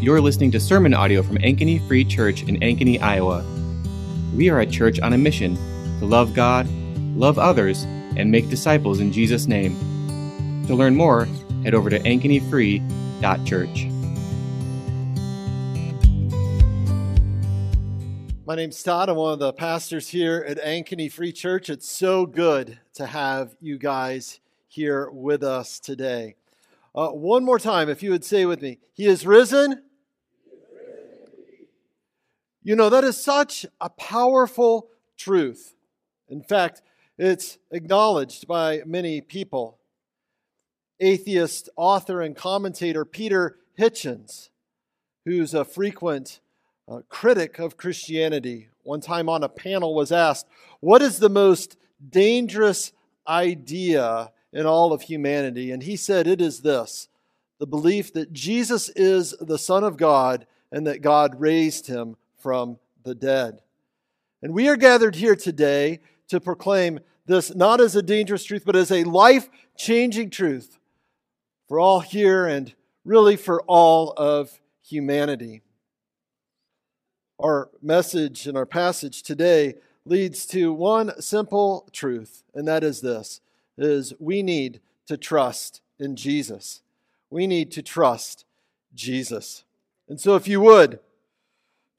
You're listening to sermon audio from Ankeny Free Church in Ankeny, Iowa. We are a church on a mission to love God, love others, and make disciples in Jesus' name. To learn more, head over to ankenyfree.church. My name's Todd. I'm one of the pastors here at Ankeny Free Church. It's so good to have you guys here with us today. Uh, one more time, if you would say with me, He is risen. You know, that is such a powerful truth. In fact, it's acknowledged by many people. Atheist author and commentator Peter Hitchens, who's a frequent uh, critic of Christianity, one time on a panel was asked, What is the most dangerous idea in all of humanity? And he said, It is this the belief that Jesus is the Son of God and that God raised him from the dead. And we are gathered here today to proclaim this not as a dangerous truth, but as a life changing truth for all here and really for all of humanity. Our message and our passage today leads to one simple truth, and that is this is we need to trust in Jesus. We need to trust Jesus. And so if you would,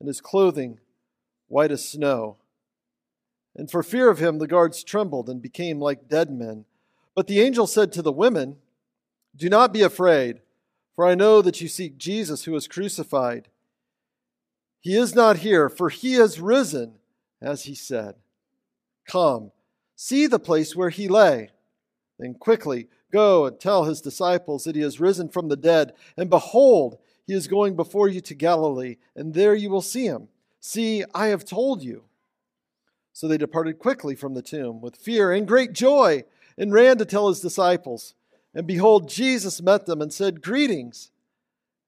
and his clothing white as snow. And for fear of him, the guards trembled and became like dead men. But the angel said to the women, Do not be afraid, for I know that you seek Jesus who was crucified. He is not here, for he has risen, as he said. Come, see the place where he lay. Then quickly go and tell his disciples that he has risen from the dead. And behold, he is going before you to Galilee, and there you will see him. See, I have told you. So they departed quickly from the tomb with fear and great joy, and ran to tell his disciples. And behold, Jesus met them and said, Greetings.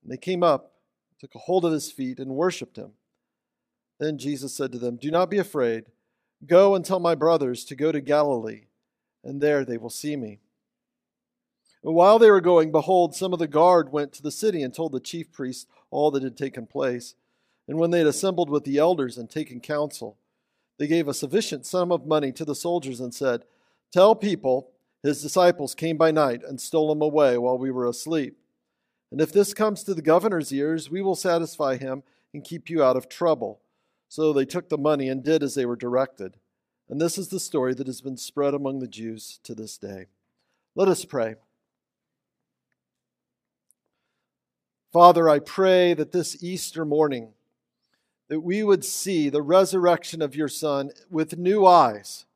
And they came up, took a hold of his feet, and worshipped him. Then Jesus said to them, Do not be afraid. Go and tell my brothers to go to Galilee, and there they will see me. And while they were going, behold, some of the guard went to the city and told the chief priests all that had taken place. And when they had assembled with the elders and taken counsel, they gave a sufficient sum of money to the soldiers and said, Tell people his disciples came by night and stole him away while we were asleep. And if this comes to the governor's ears, we will satisfy him and keep you out of trouble. So they took the money and did as they were directed. And this is the story that has been spread among the Jews to this day. Let us pray. Father, I pray that this Easter morning that we would see the resurrection of your son with new eyes,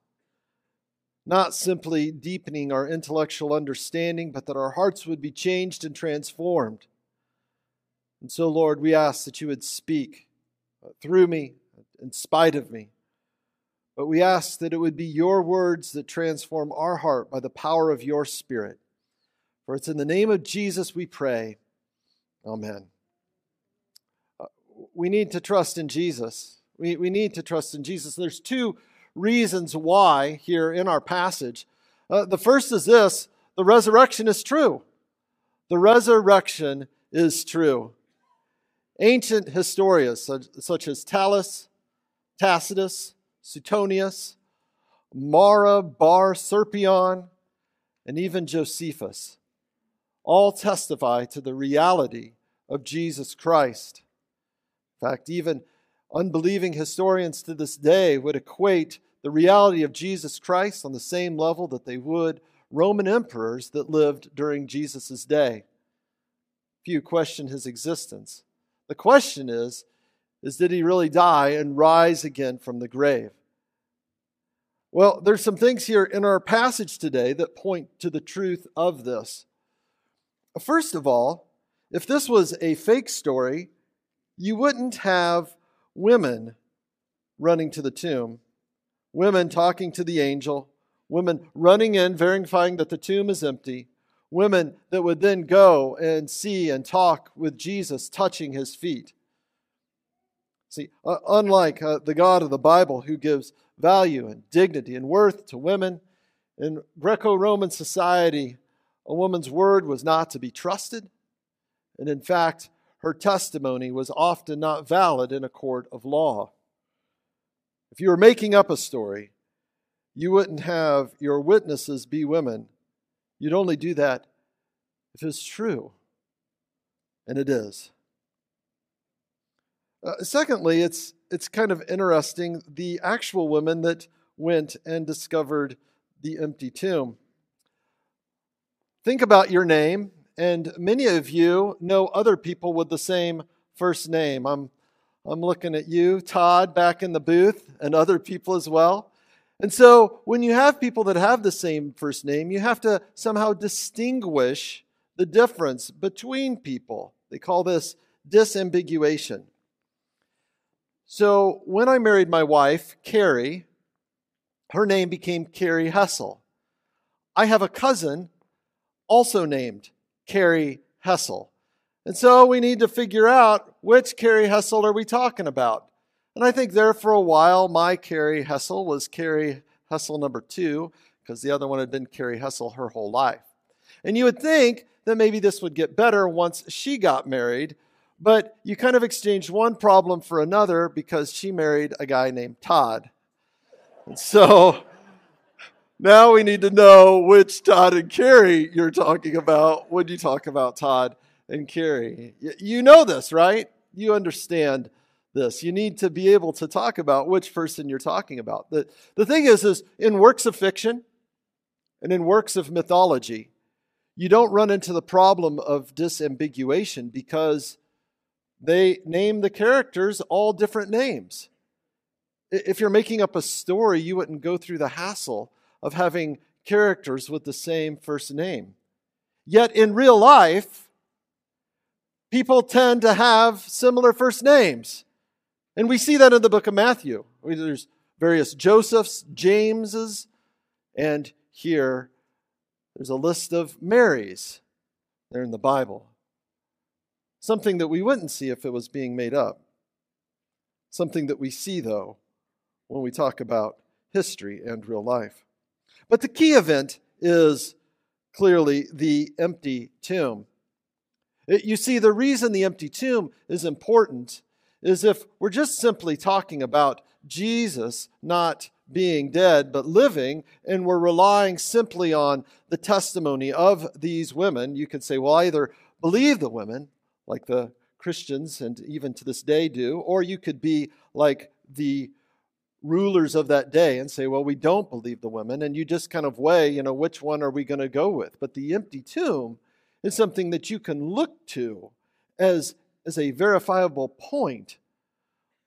not simply deepening our intellectual understanding, but that our hearts would be changed and transformed. And so, Lord, we ask that you would speak through me, in spite of me. But we ask that it would be your words that transform our heart by the power of your Spirit. For it's in the name of Jesus we pray. Amen. Uh, we need to trust in Jesus. We, we need to trust in Jesus. There's two reasons why here in our passage. Uh, the first is this the resurrection is true. The resurrection is true. Ancient historians such, such as Thallus, Tacitus, Suetonius, Mara bar Serapion, and even Josephus all testify to the reality of Jesus Christ. In fact, even unbelieving historians to this day would equate the reality of Jesus Christ on the same level that they would Roman emperors that lived during Jesus' day. Few question his existence. The question is, is did he really die and rise again from the grave? Well, there's some things here in our passage today that point to the truth of this. First of all, If this was a fake story, you wouldn't have women running to the tomb, women talking to the angel, women running in, verifying that the tomb is empty, women that would then go and see and talk with Jesus, touching his feet. See, uh, unlike uh, the God of the Bible who gives value and dignity and worth to women, in Greco Roman society, a woman's word was not to be trusted. And in fact, her testimony was often not valid in a court of law. If you were making up a story, you wouldn't have your witnesses be women. You'd only do that if it's true. And it is. Uh, secondly, it's, it's kind of interesting the actual women that went and discovered the empty tomb. Think about your name, and many of you know other people with the same first name. I'm, I'm looking at you, Todd, back in the booth, and other people as well. And so when you have people that have the same first name, you have to somehow distinguish the difference between people. They call this disambiguation. So when I married my wife, Carrie, her name became Carrie Hessel. I have a cousin also named Carrie Hessel. And so we need to figure out which Carrie Hessel are we talking about. And I think there for a while, my Carrie Hessel was Carrie Hessel number two, because the other one had been Carrie Hessel her whole life. And you would think that maybe this would get better once she got married, but you kind of exchanged one problem for another because she married a guy named Todd. And so now we need to know which Todd and Carrie you're talking about when you talk about Todd and Carrie. You know this, right? You understand this. You need to be able to talk about which person you're talking about. The, the thing is, is in works of fiction and in works of mythology, you don't run into the problem of disambiguation because they name the characters all different names. If you're making up a story, you wouldn't go through the hassle of having characters with the same first name. Yet in real life, people tend to have similar first names. And we see that in the book of Matthew. There's various Josephs, Jameses, and here there's a list of Marys. They're in the Bible. Something that we wouldn't see if it was being made up. Something that we see, though, when we talk about history and real life. But the key event is clearly the empty tomb. You see, the reason the empty tomb is important is if we're just simply talking about Jesus not being dead but living, and we're relying simply on the testimony of these women, you could say, well, either believe the women, like the Christians and even to this day do, or you could be like the rulers of that day and say, well, we don't believe the women, and you just kind of weigh, you know, which one are we going to go with? But the empty tomb is something that you can look to as, as a verifiable point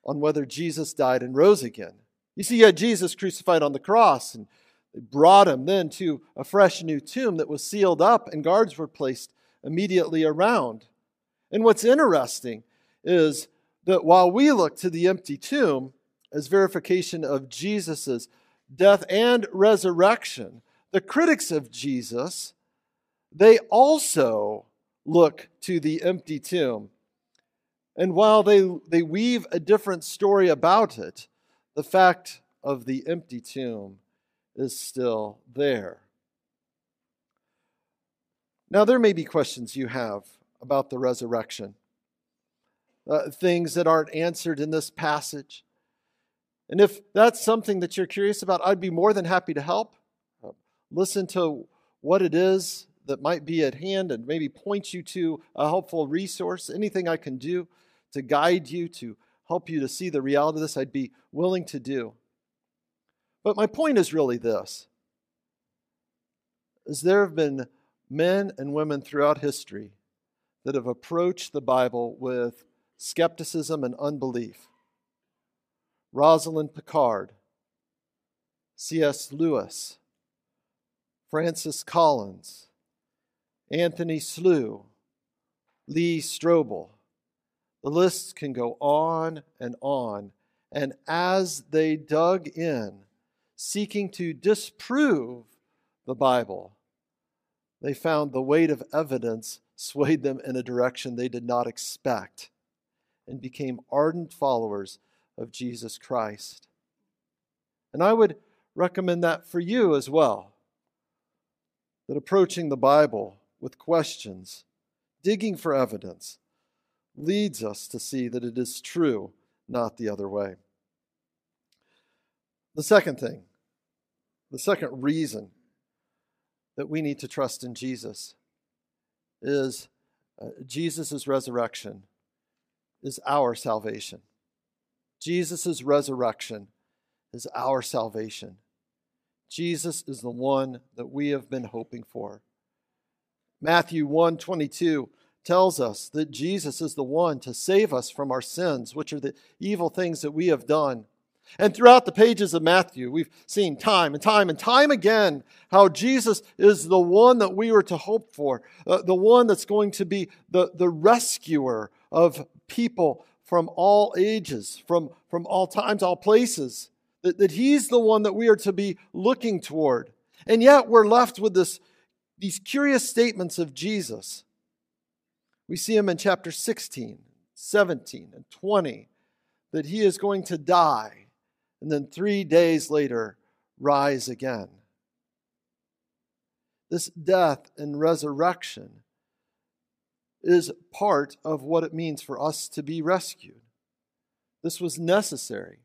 on whether Jesus died and rose again. You see, you had Jesus crucified on the cross, and they brought him then to a fresh new tomb that was sealed up, and guards were placed immediately around. And what's interesting is that while we look to the empty tomb, as verification of Jesus' death and resurrection. The critics of Jesus, they also look to the empty tomb. And while they, they weave a different story about it, the fact of the empty tomb is still there. Now, there may be questions you have about the resurrection, uh, things that aren't answered in this passage. And if that's something that you're curious about, I'd be more than happy to help. Uh, listen to what it is that might be at hand and maybe point you to a helpful resource. Anything I can do to guide you, to help you to see the reality of this, I'd be willing to do. But my point is really this is there have been men and women throughout history that have approached the Bible with skepticism and unbelief. Rosalind Picard, C.S. Lewis, Francis Collins, Antony Flew, Lee Strobel. The list can go on and on. And as they dug in, seeking to disprove the Bible, they found the weight of evidence swayed them in a direction they did not expect and became ardent followers of Jesus Christ. And I would recommend that for you as well. That approaching the Bible with questions, digging for evidence, leads us to see that it is true, not the other way. The second thing, the second reason that we need to trust in Jesus is uh, Jesus' resurrection is our salvation. Jesus' resurrection is our salvation. Jesus is the one that we have been hoping for. Matthew 122 tells us that Jesus is the one to save us from our sins, which are the evil things that we have done. And throughout the pages of Matthew, we've seen time and time and time again how Jesus is the one that we were to hope for, uh, the one that's going to be the, the rescuer of people from all ages, from, from all times, all places, that, that he's the one that we are to be looking toward. And yet we're left with this, these curious statements of Jesus. We see him in chapter 16, 17, and 20, that he is going to die and then three days later rise again. This death and resurrection is part of what it means for us to be rescued. This was necessary.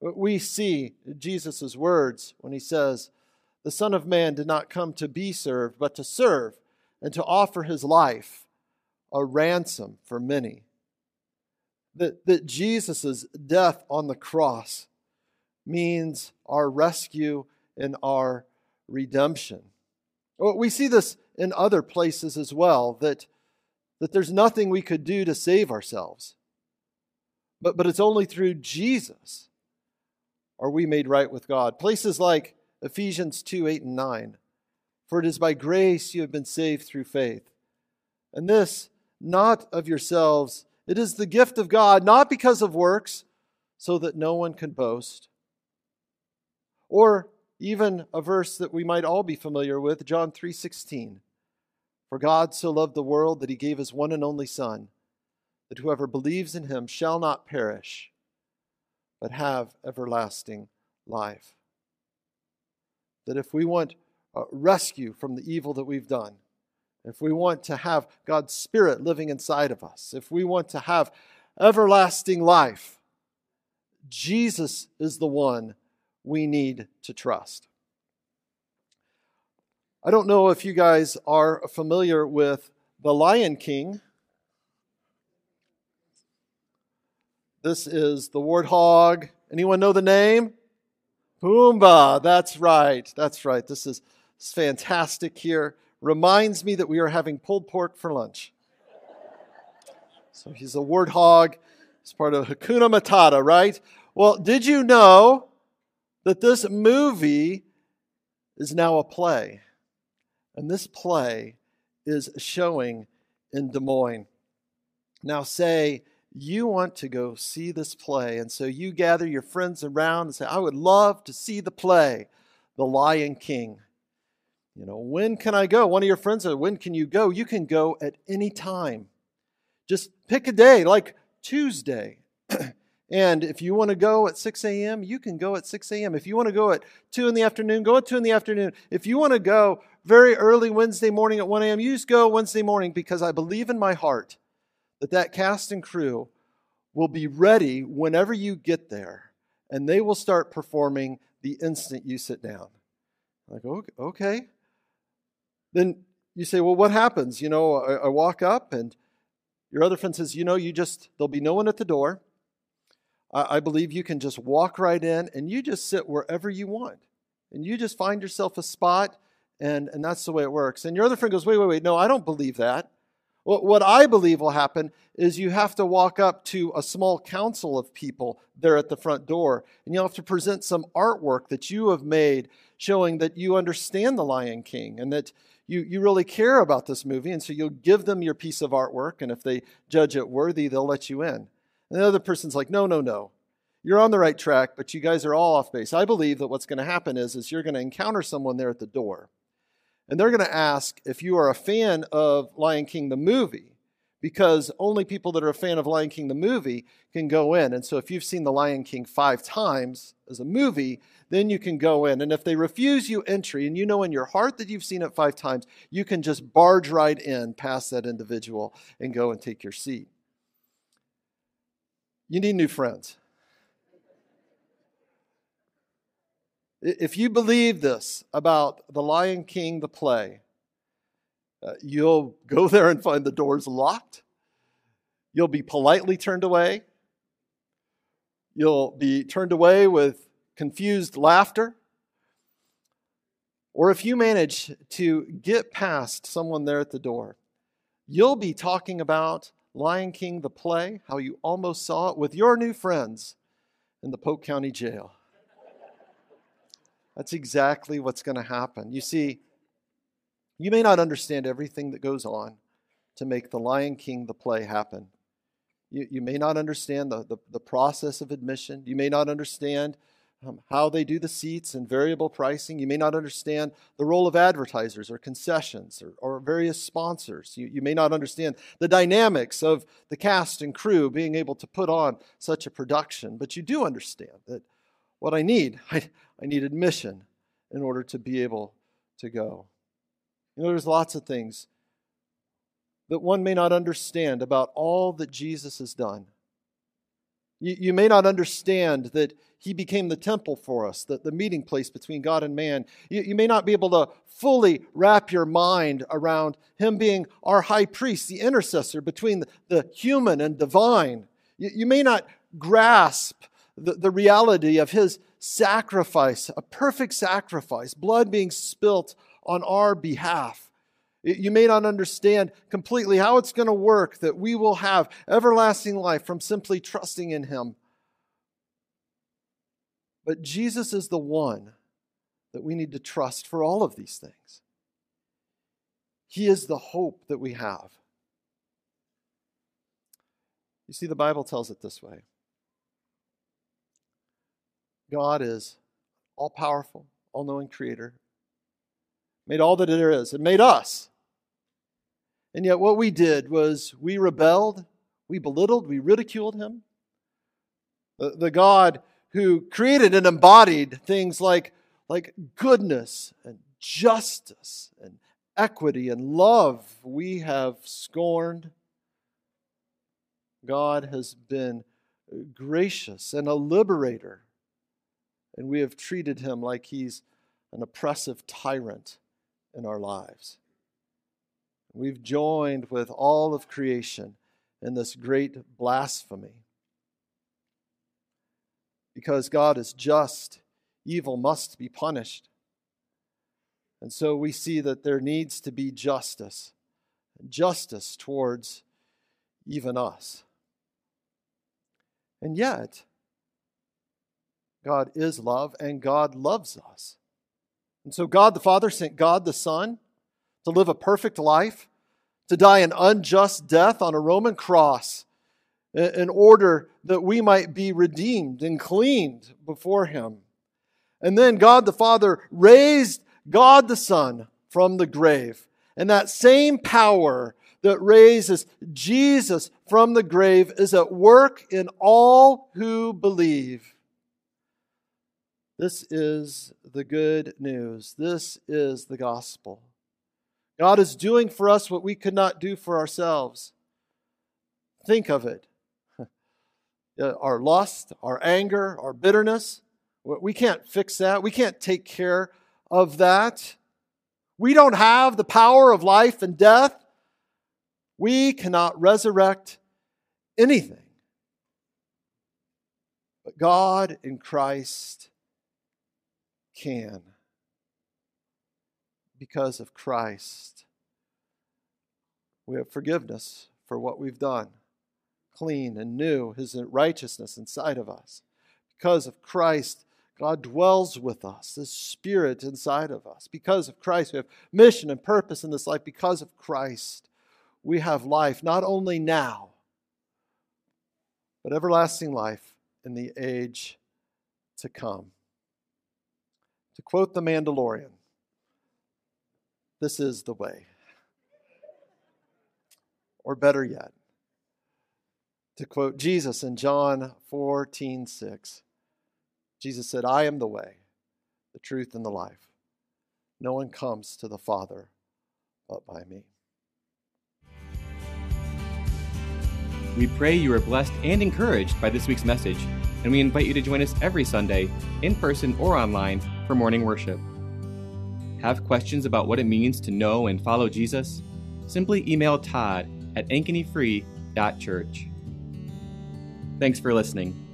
We see Jesus' words when he says, The Son of Man did not come to be served, but to serve and to offer his life a ransom for many that, that Jesus' death on the cross means our rescue and our redemption. We see this in other places as well, that, that there's nothing we could do to save ourselves. But, but it's only through Jesus are we made right with God. Places like Ephesians 2 8 and 9. For it is by grace you have been saved through faith. And this, not of yourselves, it is the gift of God, not because of works, so that no one can boast. Or even a verse that we might all be familiar with, John 3:16. For God so loved the world that he gave his one and only son, that whoever believes in him shall not perish, but have everlasting life. That if we want uh, rescue from the evil that we've done, if we want to have God's Spirit living inside of us, if we want to have everlasting life, Jesus is the one we need to trust. I don't know if you guys are familiar with The Lion King. This is the warthog. Anyone know the name? Pumbaa. That's right. That's right. This is, fantastic here reminds me that we are having pulled pork for lunch. So he's a warthog. He's part of Hakuna Matata, right? Well, did you know that this movie is now a play? And this play is showing in Des Moines. Now, say you want to go see this play, and so you gather your friends around and say, I would love to see the play, The Lion King. You know, when can I go? One of your friends said, When can you go? You can go at any time. Just pick a day, like Tuesday. and if you want to go at 6 a.m., you can go at 6 a.m. If you want to go at 2 in the afternoon, go at 2 in the afternoon. If you want to go very early Wednesday morning at 1 a.m., you just go Wednesday morning because I believe in my heart that that cast and crew will be ready whenever you get there and they will start performing the instant you sit down. Like, okay, then you say, well, what happens? You know, I, I walk up and your other friend says, you know, you just, there'll be no one at the door. I, I believe you can just walk right in and you just sit wherever you want. And you just find yourself a spot and, and that's the way it works. And your other friend goes, wait, wait, wait, no, I don't believe that. what I believe will happen is you have to walk up to a small council of people there at the front door, and you'll have to present some artwork that you have made showing that you understand the Lion King and that you, you really care about this movie, and so you'll give them your piece of artwork, and if they judge it worthy, they'll let you in. And the other person's like, no, no, no. You're on the right track, but you guys are all off base. I believe that what's going to happen is, is you're going to encounter someone there at the door, and they're going to ask if you are a fan of Lion King the movie, because only people that are a fan of Lion King the movie can go in. And so if you've seen The Lion King five times as a movie, then you can go in. And if they refuse you entry and you know in your heart that you've seen it five times, you can just barge right in past that individual and go and take your seat. You need new friends. If you believe this about The Lion King, the play, uh, you'll go there and find the doors locked. You'll be politely turned away. You'll be turned away with confused laughter. Or if you manage to get past someone there at the door, you'll be talking about Lion King, the play, how you almost saw it with your new friends in the Polk County Jail. That's exactly what's going to happen. You see, you may not understand everything that goes on to make The Lion King, the play, happen. You, you may not understand the, the, the process of admission. You may not understand um, how they do the seats and variable pricing. You may not understand the role of advertisers or concessions or, or various sponsors. You, you may not understand the dynamics of the cast and crew being able to put on such a production. But you do understand that what I need, I, I need admission in order to be able to go. You know, there's lots of things that one may not understand about all that Jesus has done. You, you may not understand that he became the temple for us, the, the meeting place between God and man. You, you may not be able to fully wrap your mind around him being our high priest, the intercessor between the, the human and divine. You, you may not grasp the, the reality of his sacrifice, a perfect sacrifice, blood being spilt on our behalf. You may not understand completely how it's going to work that we will have everlasting life from simply trusting in Him. But Jesus is the one that we need to trust for all of these things. He is the hope that we have. You see, the Bible tells it this way God is all powerful, all knowing creator, made all that there is, and made us. And yet, what we did was we rebelled, we belittled, we ridiculed him. The, the God who created and embodied things like, like goodness and justice and equity and love, we have scorned. God has been gracious and a liberator, and we have treated him like he's an oppressive tyrant in our lives. We've joined with all of creation in this great blasphemy. Because God is just, evil must be punished. And so we see that there needs to be justice, justice towards even us. And yet, God is love and God loves us. And so God the Father sent God the Son to live a perfect life, to die an unjust death on a Roman cross in order that we might be redeemed and cleaned before Him. And then God the Father raised God the Son from the grave. And that same power that raises Jesus from the grave is at work in all who believe. This is the good news. This is the gospel. God is doing for us what we could not do for ourselves. Think of it. Uh, our lust, our anger, our bitterness, we can't fix that. We can't take care of that. We don't have the power of life and death. We cannot resurrect anything. But God in Christ can because of Christ. We have forgiveness for what we've done, clean and new, His righteousness inside of us. Because of Christ, God dwells with us, His Spirit inside of us. Because of Christ, we have mission and purpose in this life. Because of Christ, we have life, not only now, but everlasting life in the age to come. To quote the Mandalorian, this is the way. Or better yet, to quote Jesus in John 14 6. Jesus said, I am the way, the truth, and the life. No one comes to the Father but by me. We pray you are blessed and encouraged by this week's message, and we invite you to join us every Sunday, in person or online, for morning worship. Have questions about what it means to know and follow Jesus? Simply email Todd at ankenyfree.church. Thanks for listening.